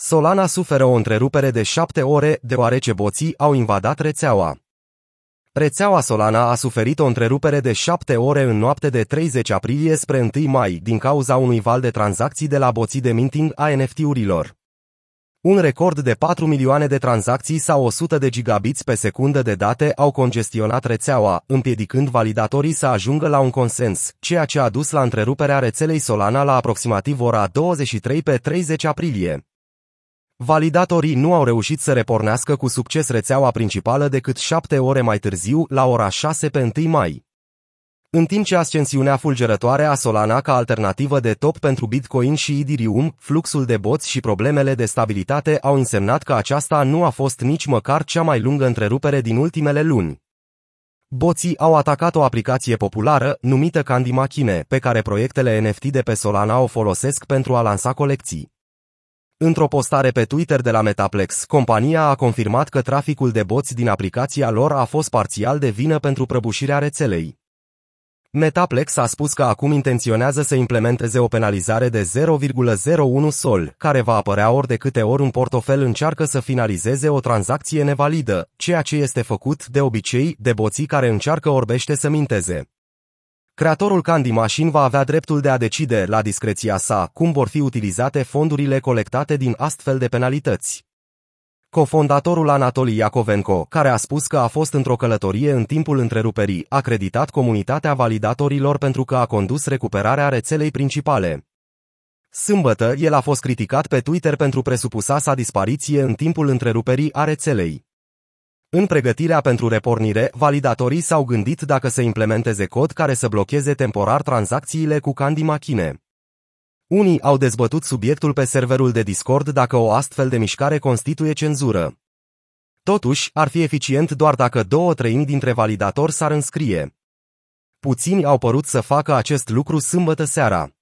Solana suferă o întrerupere de 7 ore deoarece boții au invadat rețeaua. Rețeaua Solana a suferit o întrerupere de 7 ore în noapte de 30 aprilie spre 1 mai din cauza unui val de tranzacții de la boții de minting a NFT-urilor. Un record de 4 milioane de tranzacții sau 100 de gigabits pe secundă de date au congestionat rețeaua, împiedicând validatorii să ajungă la un consens, ceea ce a dus la întreruperea rețelei Solana la aproximativ ora 23 pe 30 aprilie. Validatorii nu au reușit să repornească cu succes rețeaua principală decât șapte ore mai târziu, la ora 6 pe 1 mai. În timp ce ascensiunea fulgerătoare a Solana ca alternativă de top pentru Bitcoin și Ethereum, fluxul de boți și problemele de stabilitate au însemnat că aceasta nu a fost nici măcar cea mai lungă întrerupere din ultimele luni. Boții au atacat o aplicație populară, numită Candy Machine, pe care proiectele NFT de pe Solana o folosesc pentru a lansa colecții. Într-o postare pe Twitter de la Metaplex, compania a confirmat că traficul de boți din aplicația lor a fost parțial de vină pentru prăbușirea rețelei. Metaplex a spus că acum intenționează să implementeze o penalizare de 0,01 sol, care va apărea ori de câte ori un portofel încearcă să finalizeze o tranzacție nevalidă, ceea ce este făcut, de obicei, de boții care încearcă orbește să minteze. Creatorul Candy Machine va avea dreptul de a decide, la discreția sa, cum vor fi utilizate fondurile colectate din astfel de penalități. Cofondatorul Anatoli Iacovenko, care a spus că a fost într-o călătorie în timpul întreruperii, a creditat comunitatea validatorilor pentru că a condus recuperarea rețelei principale. Sâmbătă, el a fost criticat pe Twitter pentru presupusa sa dispariție în timpul întreruperii a rețelei. În pregătirea pentru repornire, validatorii s-au gândit dacă să implementeze cod care să blocheze temporar tranzacțiile cu Candy Machine. Unii au dezbătut subiectul pe serverul de Discord dacă o astfel de mișcare constituie cenzură. Totuși, ar fi eficient doar dacă două treimi dintre validatori s-ar înscrie. Puțini au părut să facă acest lucru sâmbătă seara.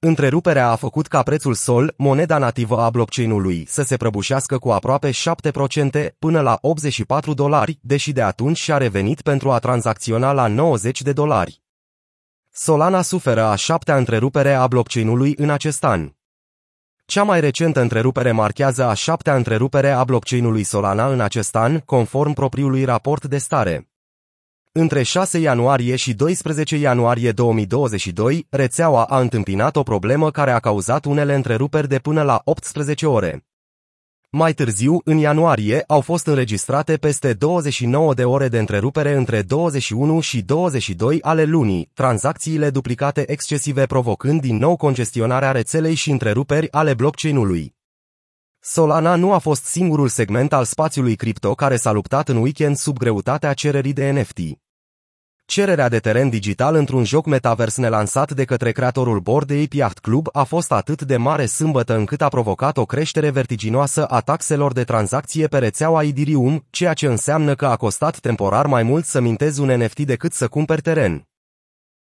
Întreruperea a făcut ca prețul SOL, moneda nativă a blockchain-ului, să se prăbușească cu aproape 7% până la 84 dolari, deși de atunci și-a revenit pentru a tranzacționa la 90 de dolari. Solana suferă a șaptea întrerupere a blockchain-ului în acest an. Cea mai recentă întrerupere marchează a șaptea întrerupere a blockchain-ului Solana în acest an, conform propriului raport de stare. Între 6 ianuarie și 12 ianuarie 2022, rețeaua a întâmpinat o problemă care a cauzat unele întreruperi de până la 18 ore. Mai târziu, în ianuarie, au fost înregistrate peste 29 de ore de întrerupere între 21 și 22 ale lunii, tranzacțiile duplicate excesive provocând din nou congestionarea rețelei și întreruperi ale blockchain-ului. Solana nu a fost singurul segment al spațiului cripto care s-a luptat în weekend sub greutatea cererii de NFT. Cererea de teren digital într-un joc metavers nelansat de către creatorul Bored Ape Yacht Club a fost atât de mare sâmbătă încât a provocat o creștere vertiginoasă a taxelor de tranzacție pe rețeaua Ethereum, ceea ce înseamnă că a costat temporar mai mult să mintezi un NFT decât să cumperi teren.